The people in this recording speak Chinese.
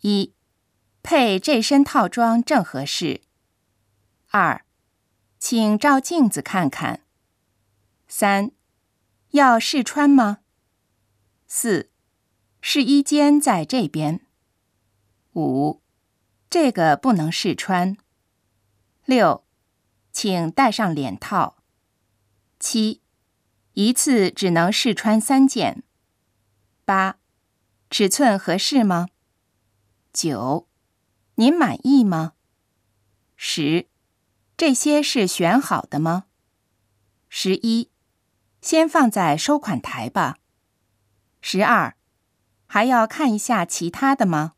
一，配这身套装正合适。二，请照镜子看看。三，要试穿吗？四，试衣间在这边。五，这个不能试穿。六，请戴上脸套。七，一次只能试穿三件。八，尺寸合适吗？九，您满意吗？十，这些是选好的吗？十一，先放在收款台吧。十二，还要看一下其他的吗？